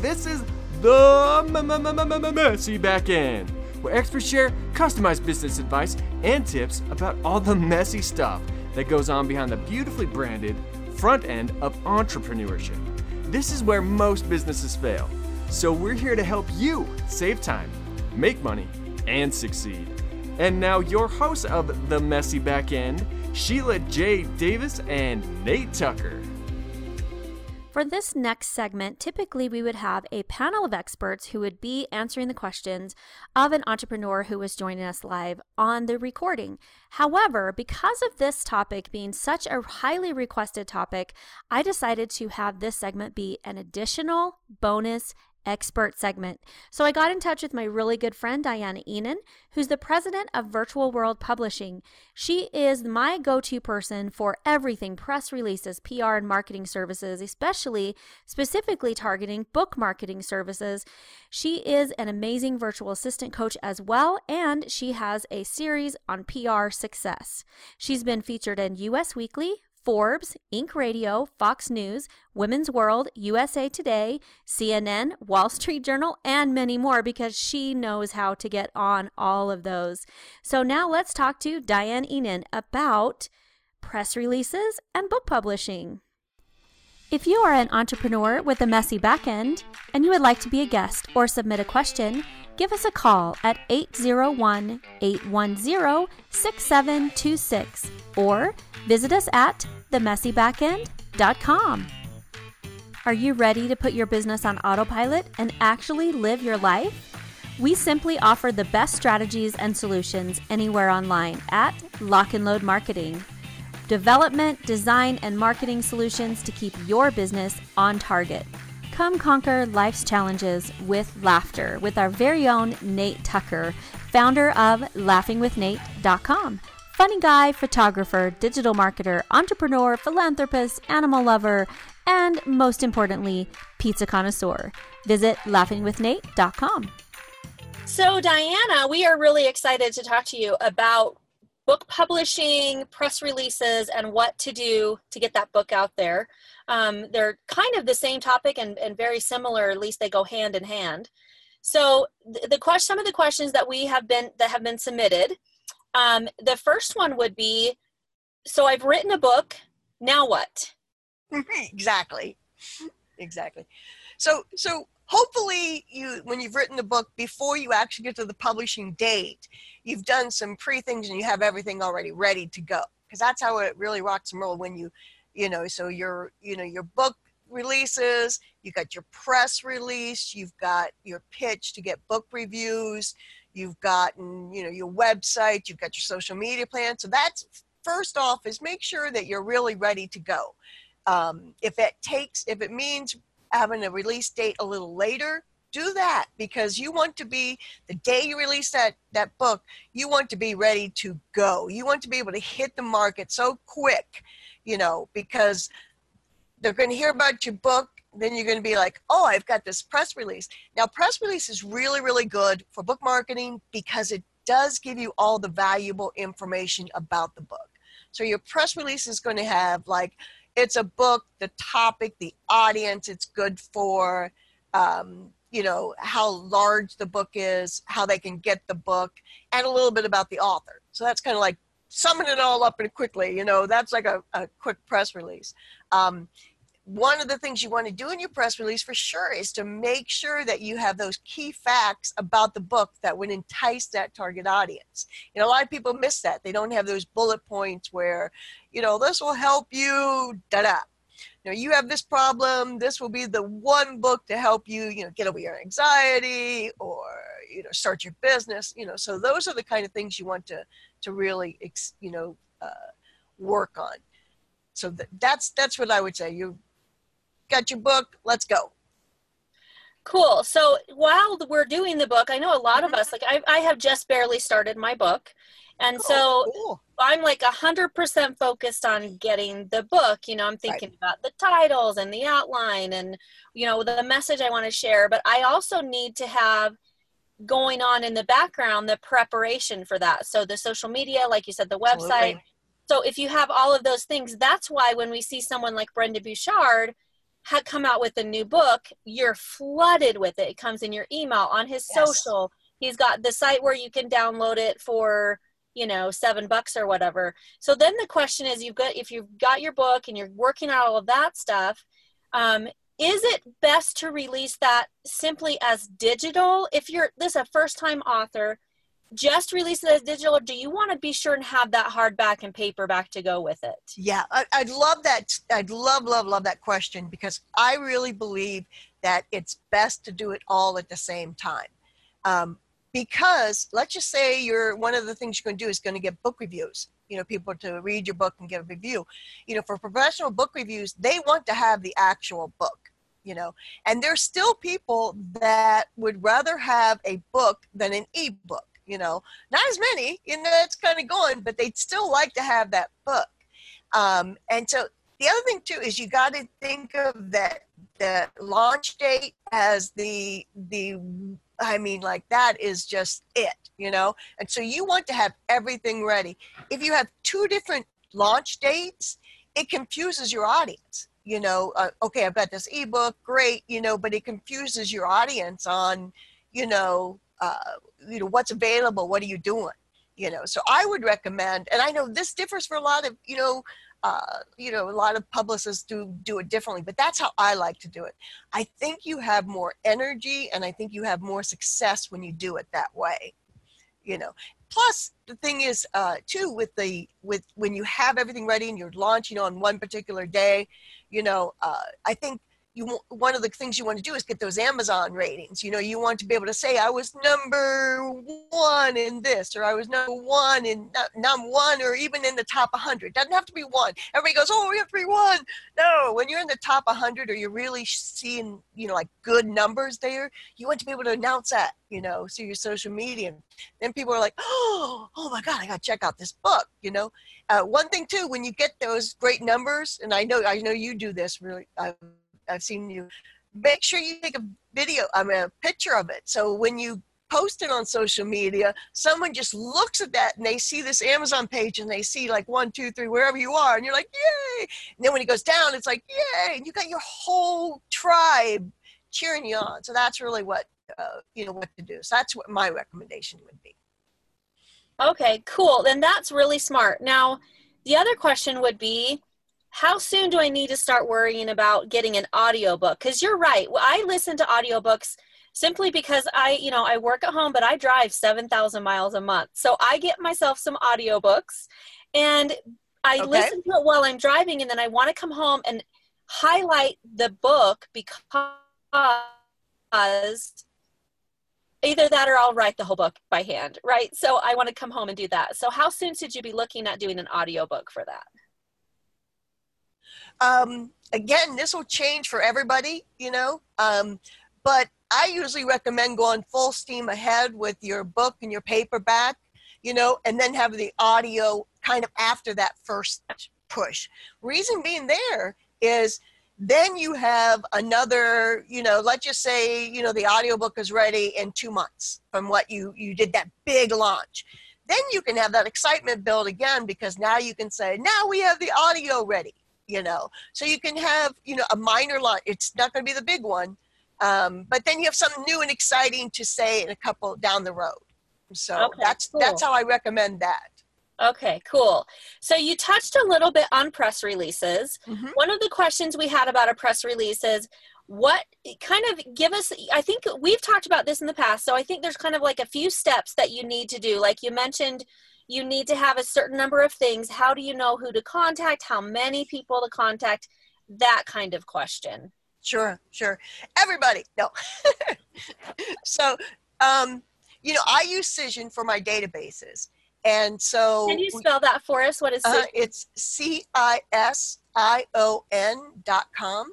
This is the messy back end, where experts share customized business advice and tips about all the messy stuff that goes on behind the beautifully branded front end of entrepreneurship. This is where most businesses fail. So we're here to help you save time, make money, and succeed. And now your hosts of The Messy Back End, Sheila J. Davis and Nate Tucker. For this next segment, typically we would have a panel of experts who would be answering the questions of an entrepreneur who was joining us live on the recording. However, because of this topic being such a highly requested topic, I decided to have this segment be an additional bonus expert segment. So I got in touch with my really good friend Diana Ennen, who's the president of Virtual Word Publishing. She is my go-to person for everything press releases, PR and marketing services, especially specifically targeting book marketing services. She is an amazing virtual assistant coach as well, and she has a series on PR success. She's been featured in US Weekly, Forbes, Inc. Radio, Fox News, Women's World, USA Today, CNN, Wall Street Journal, and many more because she knows how to get on all of those. So now let's talk to Diane Ennen about press releases and book publishing. If you are an entrepreneur with a messy backend and you would like to be a guest or submit a question, give us a call at 801 810 6726 or visit us at themessybackend.com. Are you ready to put your business on autopilot and actually live your life? We simply offer the best strategies and solutions anywhere online at Lock and Load Marketing. Development, design, and marketing solutions to keep your business on target. Come conquer life's challenges with laughter with our very own Nate Tucker, founder of laughingwithnate.com. Funny guy, photographer, digital marketer, entrepreneur, philanthropist, animal lover, and most importantly, pizza connoisseur. Visit laughingwithnate.com. So, Diana, we are really excited to talk to you about book publishing, press releases, and what to do to get that book out there. Um, they're kind of the same topic and, and very similar, at least they go hand in hand. So, the, the question, some of the questions that we have been that have been submitted um, the first one would be so I've written a book, now what? exactly. Exactly. So so hopefully you when you've written the book before you actually get to the publishing date, you've done some pre things and you have everything already ready to go. Because that's how it really rocks and roll when you you know, so your you know, your book releases, you got your press release, you've got your pitch to get book reviews, you've gotten you know your website you've got your social media plan so that's first off is make sure that you're really ready to go um, if it takes if it means having a release date a little later do that because you want to be the day you release that that book you want to be ready to go you want to be able to hit the market so quick you know because they're going to hear about your book then you're going to be like, oh, I've got this press release. Now, press release is really, really good for book marketing because it does give you all the valuable information about the book. So your press release is going to have like, it's a book, the topic, the audience it's good for, um, you know, how large the book is, how they can get the book, and a little bit about the author. So that's kind of like summing it all up and quickly, you know, that's like a, a quick press release. Um, one of the things you want to do in your press release for sure is to make sure that you have those key facts about the book that would entice that target audience. Know, a lot of people miss that. They don't have those bullet points where, you know, this will help you, da da. You know, you have this problem, this will be the one book to help you, you know, get over your anxiety or, you know, start your business, you know. So those are the kind of things you want to to really, you know, uh, work on. So th- that's that's what I would say. You got your book, let's go. Cool. So while we're doing the book, I know a lot of mm-hmm. us, like I, I have just barely started my book. And cool. so cool. I'm like a hundred percent focused on getting the book. You know, I'm thinking right. about the titles and the outline and, you know, the message I want to share. But I also need to have going on in the background the preparation for that. So the social media, like you said, the website. Absolutely. So if you have all of those things, that's why when we see someone like Brendon Burchard, had come out with a new book, you're flooded with it. It comes in your email, on his Yes. social. He's got the site where you can download it for, you know, seven bucks or whatever. So then the question is, you've got if you've got your book and you're working out all of that stuff, um, is it best to release that simply as digital? If you're this is a first time author, just release it as digital, or do you want to be sure and have that hardback and paperback to go with it? Yeah, I, I'd love that. I'd love, love, love that question because I really believe that it's best to do it all at the same time. Um, because let's just say you're one of the things you're going to do is going to get book reviews. You know, people to read your book and get a review. You know, for professional book reviews, they want to have the actual book. You know, and there's still people that would rather have a book than an ebook. You know, not as many. You know, that's kind of going, but they'd still like to have that book. Um, and so the other thing too is you got to think of that the launch date as the the I mean like that is just it, you know. And so you want to have everything ready. If you have two different launch dates, it confuses your audience. You know, uh, okay, I've got this ebook, great, you know, but it confuses your audience on, you know, uh, you know what's available, what are you doing, you know. So I would recommend, and I know this differs for a lot of, you know, uh, you know, a lot of publicists do do it differently, but that's how I like to do it. I think you have more energy, and I think you have more success when you do it that way. You know. Plus, the thing is, uh, too, with the with when you have everything ready and you're launching on one particular day, you know, uh, I think you one of the things you want to do is get those Amazon ratings. You know, you want to be able to say I was number one in this, or I was number one in nu- number one, or even in the top 100. Doesn't have to be one. Everybody goes, oh, we have to be one. No, when you're in the top 100, or you're really seeing, you know, like good numbers there, you want to be able to announce that, you know, through your social media. And Then people are like, oh, oh my God, I got to check out this book. You know, uh, one thing too, when you get those great numbers, and I know, I know you do this really. I've seen you. Make sure you take a video, I mean, a picture of it. So when you post it on social media, someone just looks at that and they see this Amazon page and they see like one, two, three, wherever you are, and you're like, yay! And then when it goes down, it's like, yay! And you got your whole tribe cheering you on. So that's really what uh, you know what to do. So that's what my recommendation would be. Okay, cool. Then that's really smart. Now, the other question would be how soon do I need to start worrying about getting an audiobook? Because you're right. I listen to audiobooks simply because I, you know, I work at home, but I drive 7,000 miles a month. So I get myself some audiobooks and I Okay. listen to it while I'm driving and then I want to come home and highlight the book because either that or I'll write the whole book by hand, right? So I want to come home and do that. So how soon should you be looking at doing an audiobook for that? Um, again, this will change for everybody, you know. Um, but I usually recommend going full steam ahead with your book and your paperback, you know, and then have the audio kind of after that first push. Reason being there is then you have another, you know, let's just say, you know, the audiobook is ready in two months from what you you did that big launch. Then you can have that excitement build again because now you can say, now we have the audio ready you know so you can have you know a minor launch it's not going to be the big one um, but then you have something new and exciting to say in a couple down the road so Okay, that's cool. that's how i recommend that Okay, cool. So you touched a little bit on press releases. Mhm. One of the questions we had about a press release is what kind of give us I think we've talked about this in the past. So I think there's kind of like a few steps that you need to do. Like you mentioned you need to have a certain number of things. How do you know who to contact? How many people to contact? That kind of question. sure sure everybody no so um, you know i use cision for my databases and so Can you spell that for us? What is Uh, it? it's C I S I O N dot com,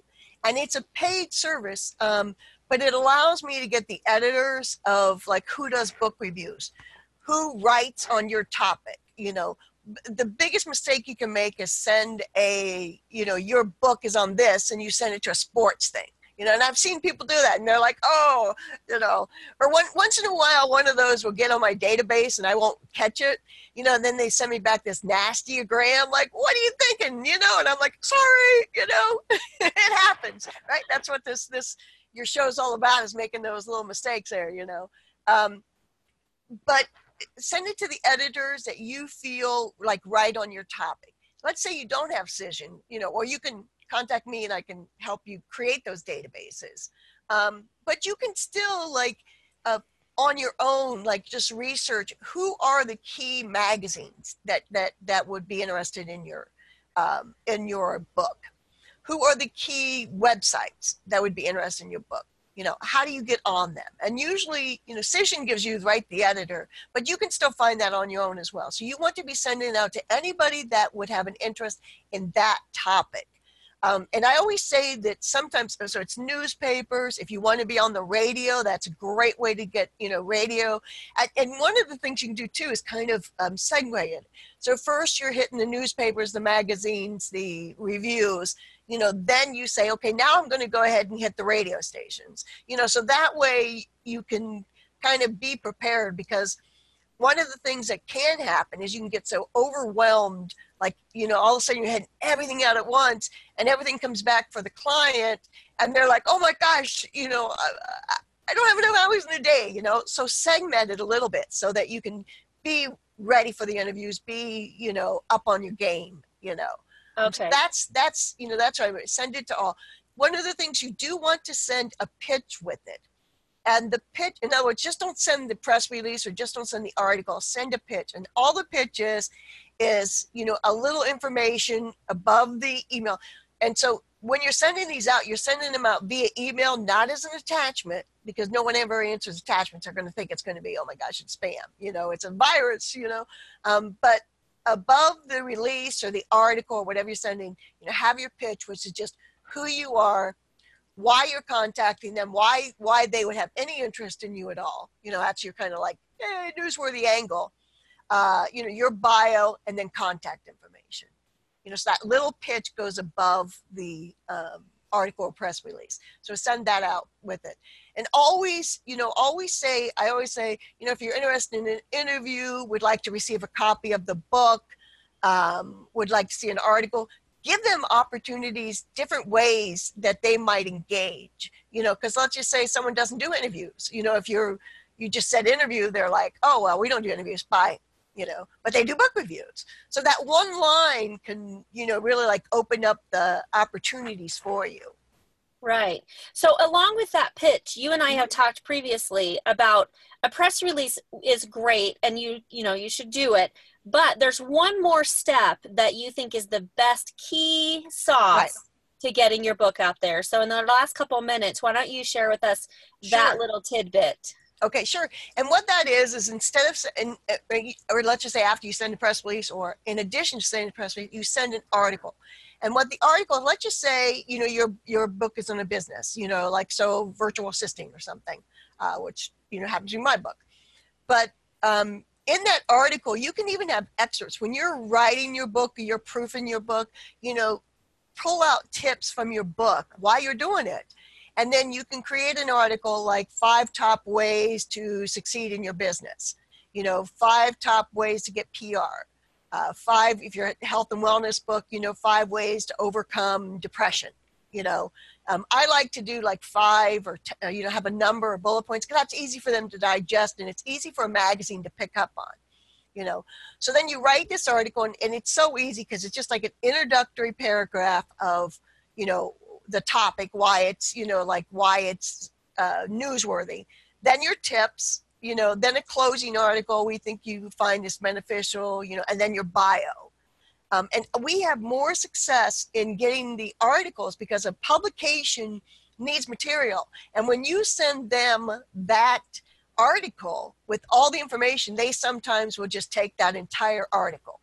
and it's a paid service. Um, but it allows me to get the editors of like who does book reviews, who writes on your topic. You know, the biggest mistake you can make is send a you know your book is on this, and you send it to a sports thing. You know, and I've seen people do that, and they're like, "Oh, you know," or one, once in a while, one of those will get on my database, and I won't catch it, you know, and then they send me back this nastygram, like, what are you thinking? You know, and I'm like, sorry, you know, it happens. Right? That's what this this your show's all about is making those little mistakes there, you know. Um, but send it to the editors that you feel like right on your topic. Let's say you don't have Cision, you know, or you can contact me and I can help you create those databases. Um, but you can still like uh, on your own, like just research who are the key magazines that that that would be interested in your um, in your book. Who are the key websites that would be interested in your book? You know how do you get on them and usually you know cision gives you right the editor but you can still find that on your own as well so you want to be sending out to anybody that would have an interest in that topic um, and I always say that sometimes, so it's newspapers. If you want to be on the radio, that's a great way to get, you know, radio. And, and one of the things you can do too is kind of um, segue it. So first you're hitting the newspapers, the magazines, the reviews you know then you say okay now i'm going to go ahead and hit the radio stations. You know so that way you can kind of be prepared because one of the things that can happen is you can get so overwhelmed like you know all of a sudden you had everything out at once and everything comes back for the client and they're like oh my gosh you know i, I don't have enough hours in a day you know? So segment it a little bit so that you can be ready for the interviews be you know up on your game you know Okay. That's that's you know that's right. Send it to all. One of the things you do want to send a pitch with it. And the pitch, in other words, just don't send the press release or just don't send the article. Send a pitch, and all the pitches is you know a little information above the email. And so when you're sending these out, you're sending them out via email, not as an attachment, because no one ever answers attachments. They're going to think it's going to be, oh my gosh, it's spam. You know, it's a virus. You know, um, but above the release or the article or whatever you're sending, you know, have your pitch, which is just who you are, why you're contacting them, why why they would have any interest in you at all. You know, that's your kind of like eh, newsworthy angle. Uh, you know, your bio and then contact information. You know, so that little pitch goes above the um, article or press release. So send that out with it. And always, you know, always say, I always say, you know, if you're interested in an interview, would like to receive a copy of the book, um, would like to see an article, give them opportunities, different ways that they might engage, you know, because let's just say someone doesn't do interviews. You know, if you're, you just said interview, they're like, oh, well, we don't do interviews. Bye you know but they do book reviews. So that one line can you know really like open up the opportunities for you. Right. So along with that pitch you and i have mm-hmm. talked previously about a press release is great and you you know you should do it but there's one more step that you think is the best key sauce right. to getting your book out there. So in the last couple minutes why don't you share with us sure. that little tidbit Okay, sure. And what that is is instead of uh, or let's just say after you send a press release, or in addition to sending a press release, you send an article. And what the article, let's just say, you know, your your book is on a business, you know, like so virtual assisting or something, uh, which you know happens in my book. But um, in that article, you can even have excerpts when you're writing your book or you're proofing your book. You know, pull out tips from your book while you're doing it and then you can create an article like five top ways to succeed in your business. You know, five top ways to get PR. Uh, five, if you're a health and wellness book, you know, five ways to overcome depression. You know, um, I like to do like five or, t- uh, you know, have a number of bullet points because that's easy for them to digest and it's easy for a magazine to pick up on you know so then you write this article and, and it's so easy because it's just like an introductory paragraph of you know the topic, why it's, you know, like why it's uh, newsworthy. Then your tips, you know, then a closing article we think you find is beneficial, you know, and then your bio. Um, and we have more success in getting the articles because a publication needs material. And when you send them that article with all the information, they sometimes will just take that entire article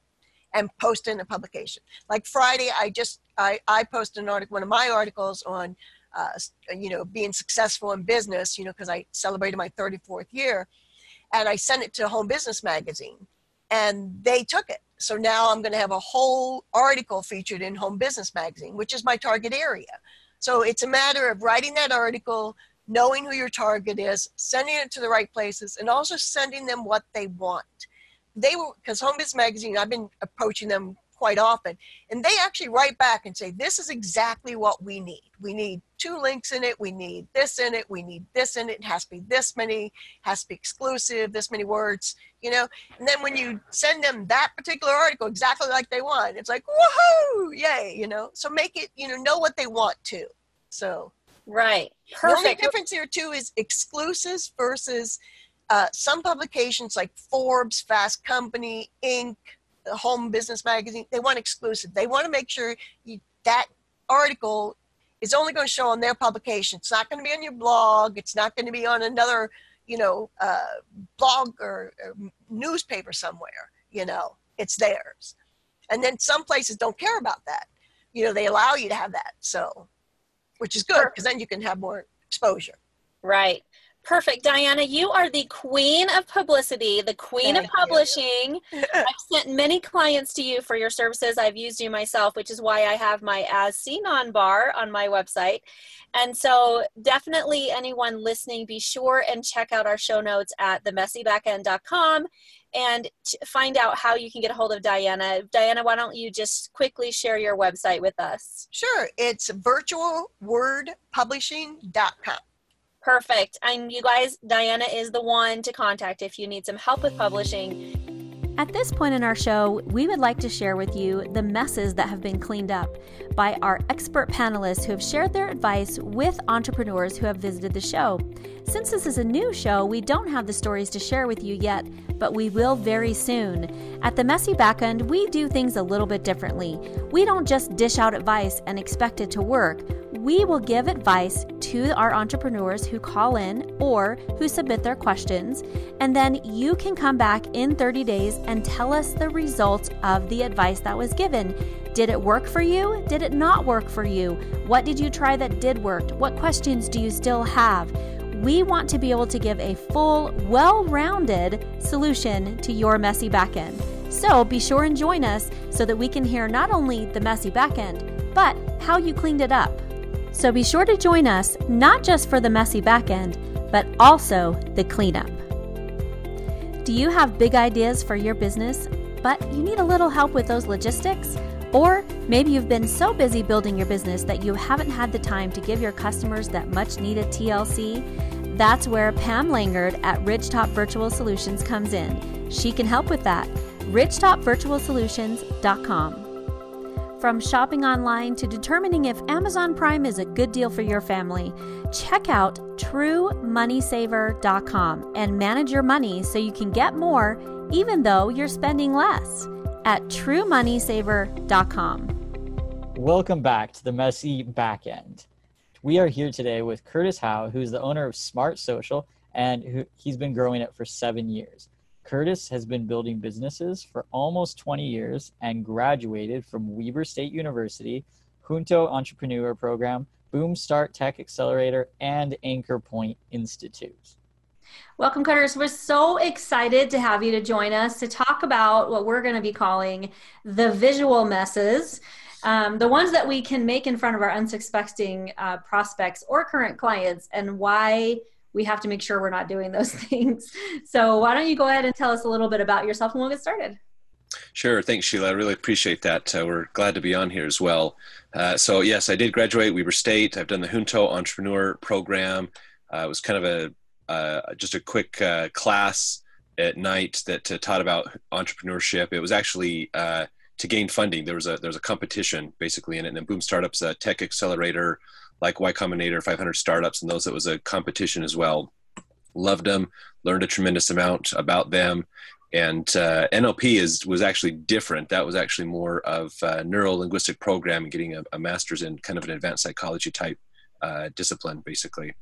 and post in a publication. Like Friday, I just I, I posted an article, one of my articles on, uh, you know, being successful in business, you know, because I celebrated my 34th year, and I sent it to Home Business Magazine, and they took it. So now I'm going to have a whole article featured in Home Business Magazine, which is my target area. So it's a matter of writing that article, knowing who your target is, sending it to the right places, and also sending them what they want. They were because Home Business Magazine, I've been approaching them quite often. And they actually write back and say, this is exactly what we need. We need two links in it. We need this in it. We need this in it. It has to be this many, has to be exclusive, this many words, you know? And then when you send them that particular article exactly like they want, it's like, woohoo, yay, you know? So make it, you know, know what they want to. So. Right. Perfect. The only difference here too is exclusives versus uh, some publications like Forbes, Fast Company, Inc., the Home Business Magazine, they want exclusive. They want to make sure you, that article is only going to show on their publication. It's not going to be on your blog. It's not going to be on another, you know, uh, blog or, or newspaper somewhere. You know, it's theirs. And then some places don't care about that. You know, they allow you to have that. So, which is good because then you can have more exposure. Right. Perfect. Diana, you are the queen of publicity, the queen Thank of publishing. I've sent many clients to you for your services. I've used you myself, which is why I have my As Seen On bar on my website. And so, definitely, anyone listening, be sure and check out our show notes at themessybackend.com and find out how you can get a hold of Diana. Diana, why don't you just quickly share your website with us? Sure. It's virtualwordpublishing.com. Perfect. And you guys, Diana is the one to contact if you need some help with publishing. At this point in our show, we would like to share with you the messes that have been cleaned up by our expert panelists who have shared their advice with entrepreneurs who have visited the show. Since this is a new show, we don't have the stories to share with you yet, but we will very soon. At the Messy Backend, we do things a little bit differently. We don't just dish out advice and expect it to work. We will give advice to our entrepreneurs who call in or who submit their questions, and then you can come back in 30 days and tell us the results of the advice that was given. Did it work for you? Did it not work for you? What did you try that did work? What questions do you still have? We want to be able to give a full, well rounded solution to your messy backend. So be sure and join us so that we can hear not only the messy backend, but how you cleaned it up. So be sure to join us not just for the messy backend, but also the cleanup. Do you have big ideas for your business, but you need a little help with those logistics? Or maybe you've been so busy building your business that you haven't had the time to give your customers that much needed TLC? That's where Pam Langard at Ridgetop Virtual Solutions comes in. She can help with that. RidgetopVirtualSolutions.com. From shopping online to determining if Amazon Prime is a good deal for your family, check out TrueMoneySaver.com and manage your money so you can get more even though you're spending less at TrueMoneySaver.com. Welcome back to the Messy Backend. We are here today with Curtis Howe, who's the owner of Smart Social, and who, he's been growing it for seven years. Curtis has been building businesses for almost 20 years and graduated from Weber State University, Junto Entrepreneur Program, Boom Start Tech Accelerator, and Anchor Point Institute. Welcome, Curtis. We're so excited to have you to join us to talk about what we're going to be calling the visual messes. Um, the ones that we can make in front of our unsuspecting uh, prospects or current clients, and why we have to make sure we're not doing those things. So, why don't you go ahead and tell us a little bit about yourself and we'll get started. Sure. Thanks, Sheila. I really appreciate that. Uh, we're glad to be on here as well. Uh, so, yes, I did graduate Weber State. I've done the Junto Entrepreneur Program. Uh, it was kind of a uh, just a quick uh, class at night that uh, taught about entrepreneurship. It was actually to gain funding. There was a there was a competition basically in it, and then Boom Startups, a tech accelerator, like Y Combinator, 500 startups, and those that was a competition as well. Loved them, learned a tremendous amount about them, and uh, NLP is was actually different. That was actually more of a neuro linguistic programming, getting a, a, master's in kind of an advanced psychology type uh, discipline, basically.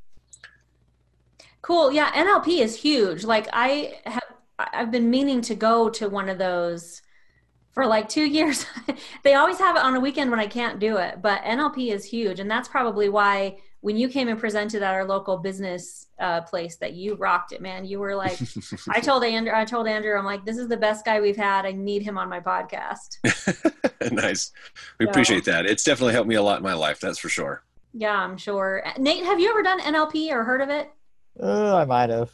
Cool. Yeah, NLP is huge. Like I have, I've been meaning to go to one of those for like two years. they always have it on a weekend when I can't do it, but NLP is huge. And that's probably why when you came and presented at our local business uh, place that you rocked it, man, you were like, I told Andrew, I told Andrew, I'm like, this is the best guy we've had. I need him on my podcast. nice. We so, appreciate that. It's definitely helped me a lot in my life. That's for sure. Yeah, I'm sure. Nate, have you ever done NLP or heard of it? Uh, I might have.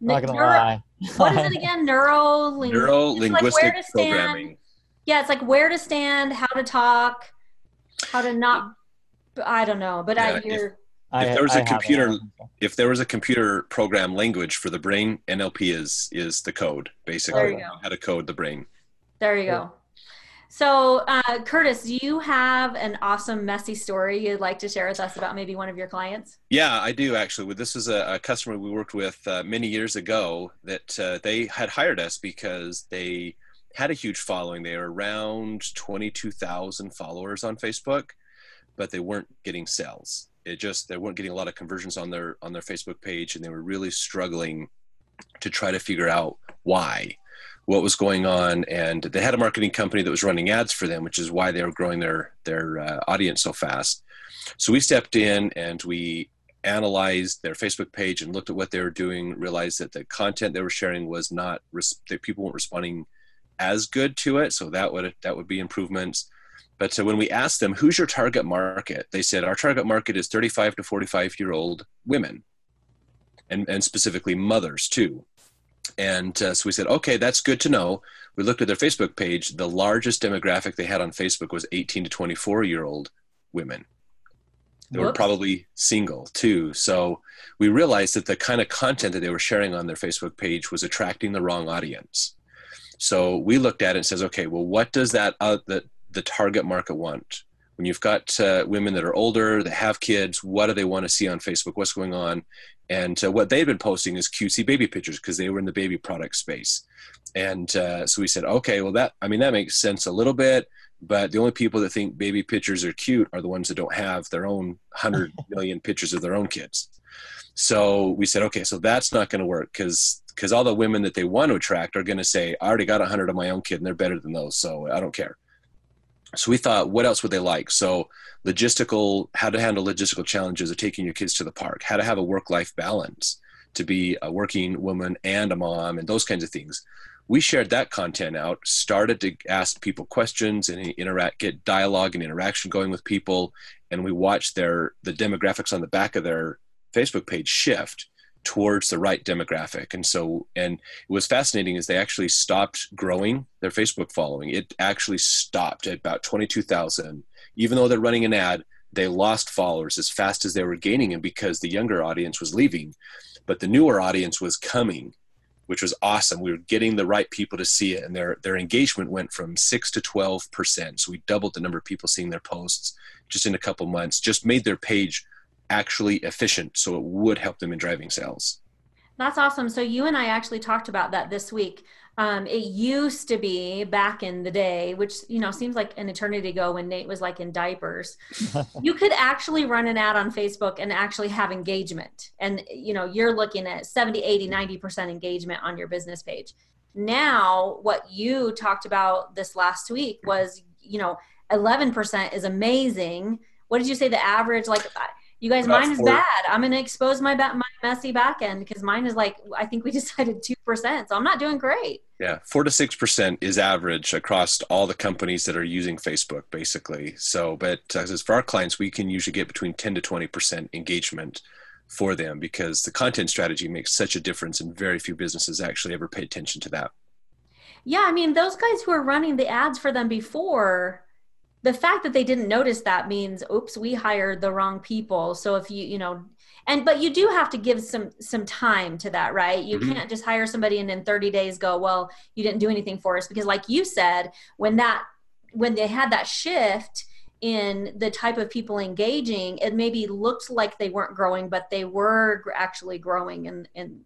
Not gonna Neuro- lie. what is it again? Neuro neuro linguistic like programming yeah, it's like where to stand, how to talk, how to not. I don't know, but Yeah, I if- hear. I, if there was I a have it. computer if there was a computer program language for the brain nlp is is the code basically There you go. how to code the brain There you go. So, uh, Curtis, do you have an awesome, messy story you'd like to share with us about maybe one of your clients? yeah i do actually Well, this is a, a customer we worked with uh, many years ago that uh, they had hired us because they had a huge following. They were around 22000 followers on facebook but they weren't getting sales. It just they weren't getting a lot of conversions on their on their facebook page and they were really struggling to try to figure out why what was going on and they had a marketing company that was running ads for them which is why they were growing their their uh, audience so fast. So we stepped in and we analyzed their facebook page and looked at what they were doing realized that the content they were sharing was not that people weren't responding as good to it so that would that would be improvements but uh, when we asked them who's your target market they said our target market is 35 to 45 year old women and and specifically mothers too and uh, so we said, okay, that's good to know. We looked at their Facebook page. The largest demographic they had on Facebook was 18 to 24 year old women. They were probably single too. So we realized that the kind of content that they were sharing on their Facebook page was attracting the wrong audience. So we looked at it and says, okay, well, what does that uh, the, the target market want? When you've got uh, women that are older, that have kids, what do they want to see on Facebook? What's going on? And uh, what they've been posting is cutesy baby pictures because they were in the baby product space. And uh, so we said, okay, well, that, I mean, that makes sense a little bit, but the only people that think baby pictures are cute are the ones that don't have their own 100 million pictures of their own kids. So we said, okay, so that's not going to work because because all the women that they want to attract are going to say, I already got a 100 of my own kid and they're better than those, so I don't care. So we thought, what else would they like? So logistical, how to handle logistical challenges of taking your kids to the park, how to have a work-life balance, to be a working woman and a mom, and those kinds of things. We shared that content out, started to ask people questions and interact, get dialogue and interaction going with people, and we watched their the demographics on the back of their Facebook page shift towards the right demographic. And so, and it was fascinating is they actually stopped growing their Facebook following. It actually stopped at about 22,000. Even though they're running an ad, they lost followers as fast as they were gaining them because the younger audience was leaving, but the newer audience was coming, which was awesome. We were getting the right people to see it, and their their engagement went from six to 12 percent. So we doubled the number of people seeing their posts just in a couple months. Just made their page actually efficient, so it would help them in driving sales. That's awesome. So you and I actually talked about that this week. Um, it used to be back in the day, which you know seems like an eternity ago when Nate was like in diapers. you could actually run an ad on Facebook and actually have engagement, and you know you're looking at 70, 80, 90 percent engagement on your business page. Now, what you talked about this last week was you know 11 percent is amazing. What did you say the average like? You guys, About mine is bad. I'm going to expose my ba- my messy back end because mine is like I think we decided two percent, so I'm not doing great. Yeah, four to six percent is average across all the companies that are using Facebook, basically. So, but uh, as for our clients, we can usually get between ten to twenty percent engagement for them because the content strategy makes such a difference, and very few businesses actually ever pay attention to that. Yeah, I mean those guys who are running the ads for them before, the fact that they didn't notice that means, oops, we hired the wrong people. So if you you know, and but you do have to give some some time to that, right? You Mhm. can't just hire somebody and in 30 days go, well, you didn't do anything for us because like you said, when that when they had that shift in the type of people engaging, it maybe looked like they weren't growing, but they were actually growing in in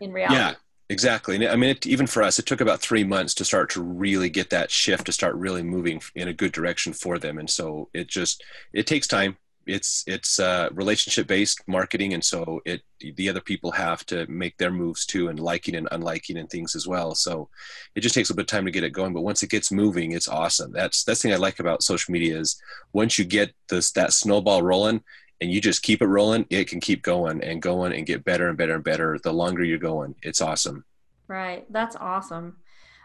in reality. Yeah, exactly. And I mean, it, even for us, it took about three months to start to really get that shift to start really moving in a good direction for them. And so it just it takes time. It's it's uh, relationship based marketing, and so it the other people have to make their moves too, and liking and unliking and things as well. So it just takes a bit of time to get it going. But once it gets moving, it's awesome. That's that's the thing I like about social media is once you get this that snowball rolling, and you just keep it rolling, it can keep going and going and get better and better and better the longer you're going. It's awesome. Right. That's awesome.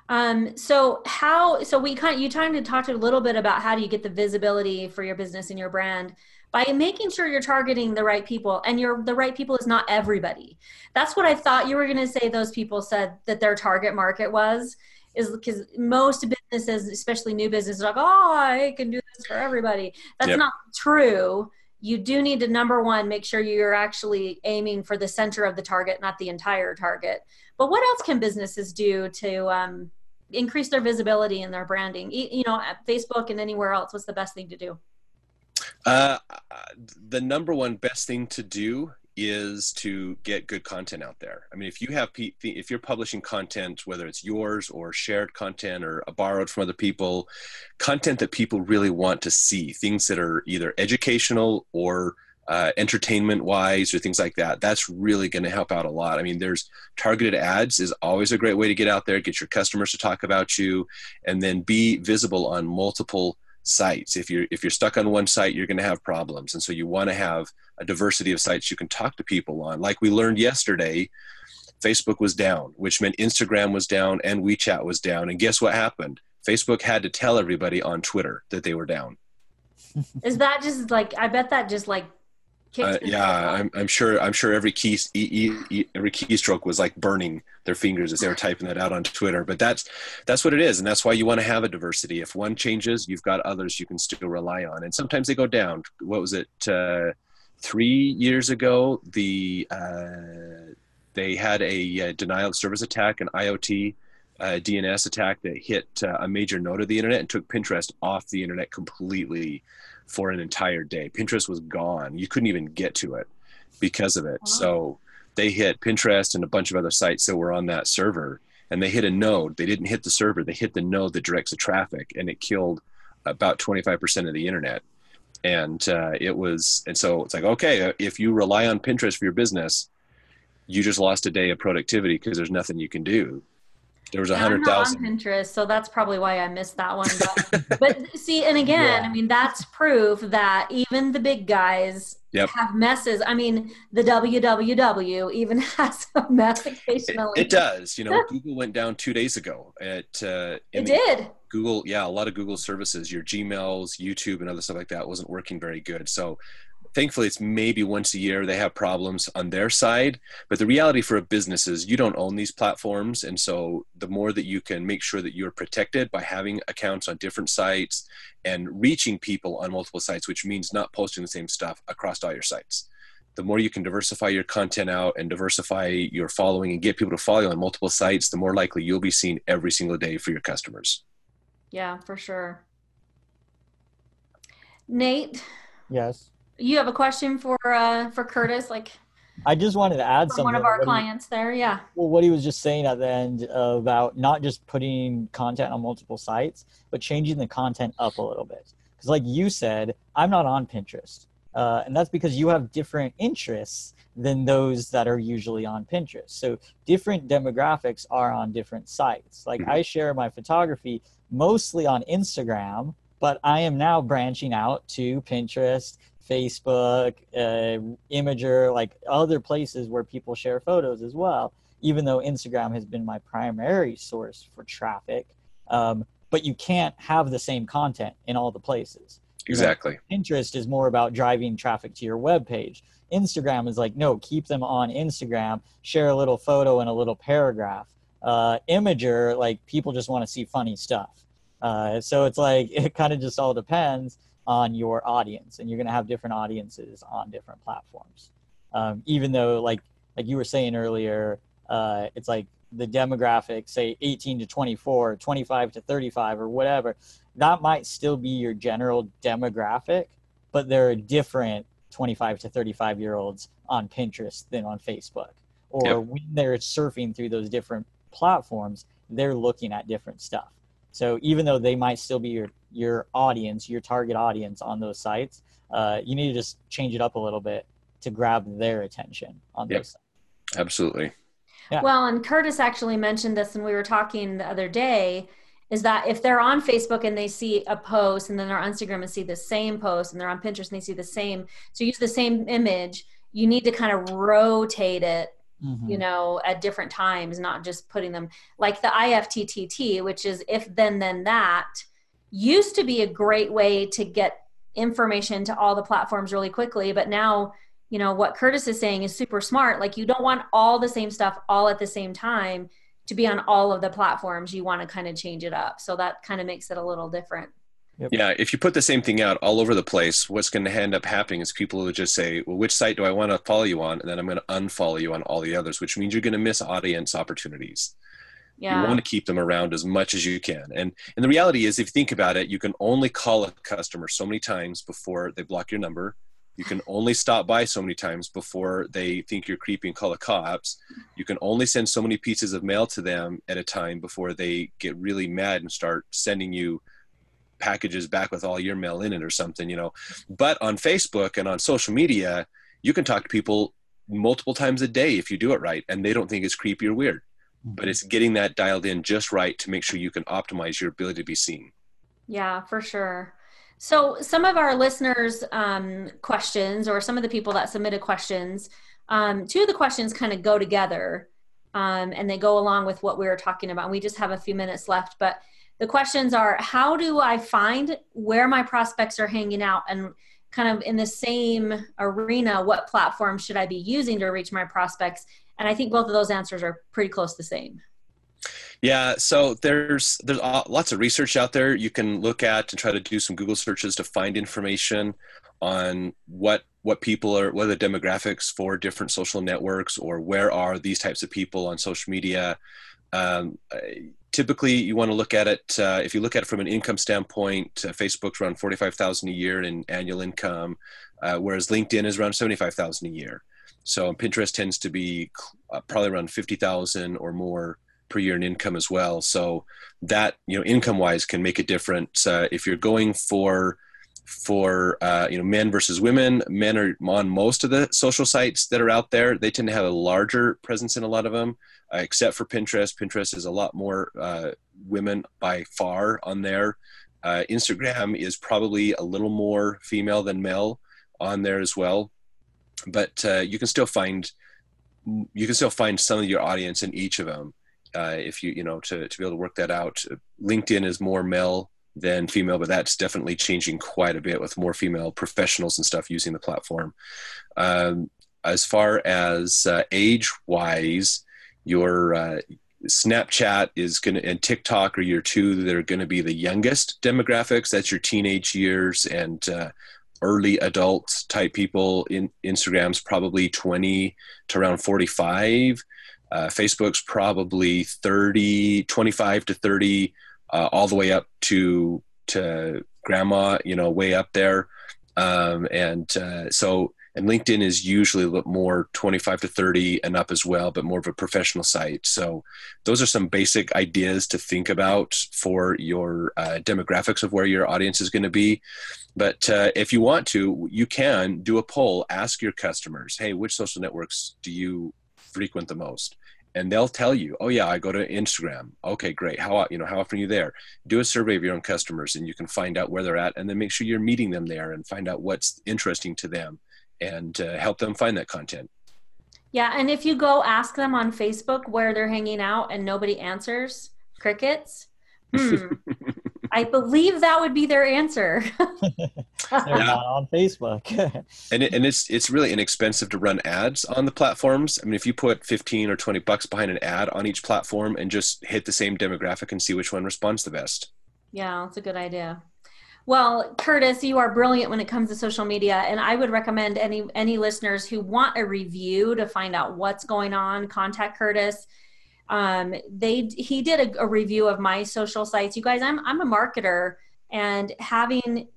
Um, so how, so we kind of, you kind of talked a little bit about how do you get the visibility for your business and your brand by making sure you're targeting the right people and you're the right people is not everybody. That's what I thought you were going to say. Those people said that their target market was, is because most businesses, especially new businesses, like, oh, I can do this for everybody. That's Yep. not true. You do need to number one make sure you're actually aiming for the center of the target, not the entire target. But what else can businesses do to um, increase their visibility and their branding? You know, at Facebook and anywhere else. What's the best thing to do? Uh, the number one best thing to do is to get good content out there. I mean, if you have if you're publishing content, whether it's yours or shared content or borrowed from other people, content that people really want to see, things that are either educational or uh, entertainment wise or things like that that's really going to help out a lot. I mean there's targeted ads is always a great way to get out there get your customers to talk about you and then be visible on multiple sites. If you're if you're stuck on one site you're going to have problems. And so you want to have a diversity of sites you can talk to people on. Like we learned yesterday facebook was down which meant instagram was down and wechat was down. And guess what happened? Facebook had to tell everybody on twitter that they were down. Is that just like, I bet that just like uh, yeah. I'm, I'm sure i'm sure every key e, e, e, every keystroke was like burning their fingers as they were typing that out on twitter. But that's that's what it is. And that's why you want to have a diversity. If one changes you've got others you can still rely on. And sometimes they go down. What was it uh, three years ago the uh, they had a, uh denial of service attack an iot uh, dns attack that hit uh, a major node of the internet and took pinterest off the internet completely for an entire day. Pinterest was gone. You couldn't even get to it because of it. Wow. so they hit pinterest and a bunch of other sites that were on that server and they hit a node. They didn't hit the server. They hit the node that directs the traffic and it killed about 25% of the internet and uh, it was and so it's like okay uh, if you rely on pinterest for your business you just lost a day of productivity because there's nothing you can do there was a hundred thousand I'm not on Pinterest, so that's probably why I missed that one. But, but see, and again, Yeah. I mean, that's proof that even the big guys Yep. have messes. I mean, the WWW even has a mess it, occasionally. it does you know google went down two days ago at uh, It the- did. Google, yeah, a lot of Google services, your Gmails, YouTube, and other stuff like that wasn't working very good. So thankfully, it's maybe once a year they have problems on their side. But the reality for a business is you don't own these platforms. And so the more that you can make sure that you're protected by having accounts on different sites and reaching people on multiple sites, which means not posting the same stuff across all your sites. The more you can diversify your content out and diversify your following and get people to follow you on multiple sites, the more likely you'll be seen every single day for your customers. Yeah, for sure. Nate, Yes. You have a question for uh, for Curtis, like I just wanted to add something. one of our What he- clients there. Yeah. well, what he was just saying at the end about not just putting content on multiple sites, but changing the content up a little bit. Because, like you said, I'm not on Pinterest. Uh, and that's because you have different interests than those that are usually on Pinterest. So, different demographics are on different sites. Like. I share my photography mostly on Instagram, but I am now branching out to Pinterest, Facebook, uh, Imgur, like other places where people share photos as well. Even though Instagram has been my primary source for traffic, um, but you can't have the same content in all the places. Exactly. Pinterest is more about driving traffic to your web page. Instagram is like, no, keep them on Instagram, share a little photo and a little paragraph. Uh, Imgur, like people just want to see funny stuff. Uh, so it's like, it kind of just all depends on your audience, and you're going to have different audiences on different platforms. Um, even though, like, like you were saying earlier, uh, it's like the demographic, say 18 to 24, 25 to 35, or whatever, that might still be your general demographic, but there are different 25 to 35 year olds on Pinterest than on Facebook. Or Yep. when they're surfing through those different platforms, they're looking at different stuff. So even though they might still be your your audience, your target audience on those sites, uh, you need to just change it up a little bit to grab their attention on Yep. those sites. Absolutely. Yeah. Well, and Curtis actually mentioned this, and we were talking the other day. Is that if they're on Facebook and they see a post, and then they're on Instagram and see the same post, and they're on Pinterest and they see the same, so use the same image. You need to kind of rotate it, Mhm. you know, at different times, not just putting them like the IFTTT, which is if then then that, used to be a great way to get information to all the platforms really quickly, but now you know what curtis is saying is super smart like you don't want all the same stuff all at the same time to be on all of the platforms, you want to kind of change it up. So that kind of makes it a little different. Yep. Yeah, if you put the same thing out all over the place, what's going to end up happening is people will just say, "Well, which site do I want to follow you on?" and then I'm going to unfollow you on all the others, which means you're going to miss audience opportunities. Yeah. You want to keep them around as much as you can. And and the reality is if you think about it, you can only call a customer so many times before they block your number. You can only stop by so many times before they think you're creepy and call the cops. You can only send so many pieces of mail to them at a time before they get really mad and start sending you packages back with all your mail in it or something, you know. But on Facebook and on social media, you can talk to people multiple times a day if you do it right and they don't think it's creepy or weird. But it's getting that dialed in just right to make sure you can optimize your ability to be seen. Yeah, for sure. So, some of our listeners' um, questions, or some of the people that submitted questions, um, two of the questions kind of go together um, and they go along with what we were talking about. We just have a few minutes left, but the questions are how do I find where my prospects are hanging out? And kind of in the same arena, what platform should I be using to reach my prospects? And I think both of those answers are pretty close the same. Yeah, so there's there's lots of research out there you can look at and try to do some Google searches to find information on what what people are what are the demographics for different social networks or where are these types of people on social media. Um, typically, you want to look at it uh, if you look at it from an income standpoint. Uh, Facebook's around forty five thousand a year in annual income, uh, whereas LinkedIn is around seventy five thousand a year. So Pinterest tends to be uh, probably around fifty thousand or more per year in income as well. So that you know, income wise, can make a difference. Uh, if you're going for for uh, you know men versus women, men are on most of the social sites that are out there. They tend to have a larger presence in a lot of them, except for Pinterest. Pinterest is a lot more uh, women by far on there. Uh, Instagram is probably a little more female than male on there as well, but uh, you can still find you can still find some of your audience in each of them uh, if you you know to, to be able to work that out linkedin is more male than female but that's definitely changing quite a bit with more female professionals and stuff using the platform um, as far as uh, age wise your uh, snapchat is going to and tiktok are your two that are going to be the youngest demographics. That's your teenage years and uh, early adult type people. In instagram's probably 20 to around 45 uh, Facebook's probably 30, 25 to 30, uh, all the way up to to grandma, you know, way up there. Um, and uh, so, and LinkedIn is usually more 25 to 30 and up as well, but more of a professional site. So, those are some basic ideas to think about for your uh, demographics of where your audience is going to be. But uh, if you want to, you can do a poll, ask your customers, hey, which social networks do you frequent the most? and they'll tell you, "Oh yeah, I go to Instagram." Okay, great. How you know how often are you there? Do a survey of your own customers, and you can find out where they're at, and then make sure you're meeting them there and find out what's interesting to them, and uh, help them find that content. Yeah, and if you go ask them on Facebook where they're hanging out and nobody answers, crickets. Hmm. I believe that would be their answer. They're not on Facebook. and it, and it's it's really inexpensive to run ads on the platforms. I mean, if you put 15 or 20 bucks behind an ad on each platform and just hit the same demographic and see which one responds the best. Yeah, that's a good idea. Well, Curtis, you are brilliant when it comes to social media, and I would recommend any any listeners who want a review to find out what's going on, contact Curtis um, they he did a, a, review of my social sites. You guys, I'm I'm a marketer, and having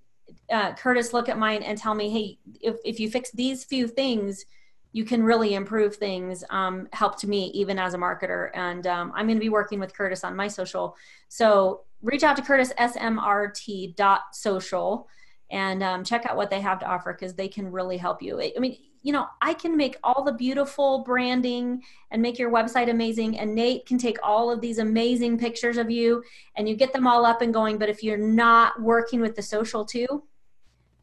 uh, Curtis look at mine and tell me, hey, if if you fix these few things, you can really improve things. Um, helped me even as a marketer, and um, I'm going to be working with Curtis on my social. So reach out to Curtis smrt dot social and um, check out what they have to offer because they can really help you. I mean, you know, I can make all the beautiful branding and make your website amazing. And Nate can take all of these amazing pictures of you and you get them all up and going. But if you're not working with the social too,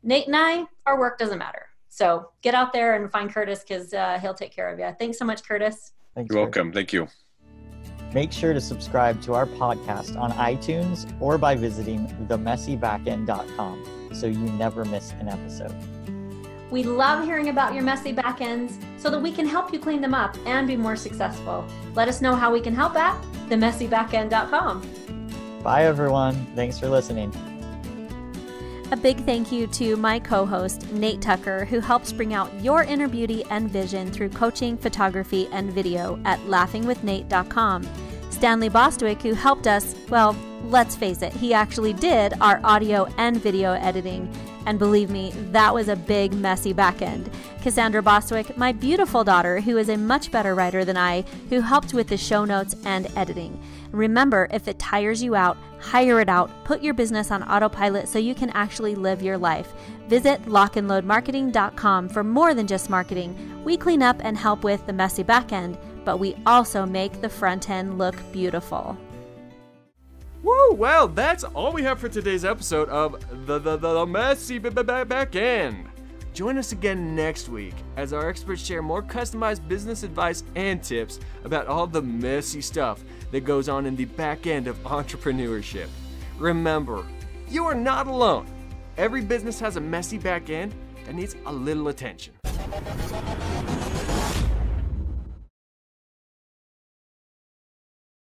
Nate and I, our work doesn't matter. So get out there and find Curtis because uh, he'll take care of you. Thanks so much, Curtis. Thanks, You're welcome. Thank you. Make sure to subscribe to our podcast on iTunes or by visiting themessybackend.com so you never miss an episode. We love hearing about your messy backends so that we can help you clean them up and be more successful. Let us know how we can help at themessybackend.com. Bye, everyone. Thanks for listening. A big thank you to my co host, Nate Tucker, who helps bring out your inner beauty and vision through coaching, photography, and video at laughingwithnate.com. Stanley Bostwick, who helped us, well, let's face it, he actually did our audio and video editing. And believe me, that was a big, messy back end. Cassandra Bostwick, my beautiful daughter, who is a much better writer than I, who helped with the show notes and editing. Remember, if it tires you out, hire it out, put your business on autopilot so you can actually live your life. Visit lockandloadmarketing.com for more than just marketing. We clean up and help with the messy back end, but we also make the front end look beautiful. Woo! Well, that's all we have for today's episode of the the, the, the messy b- b- back end. Join us again next week as our experts share more customized business advice and tips about all the messy stuff that goes on in the back end of entrepreneurship. Remember, you are not alone. Every business has a messy back end that needs a little attention.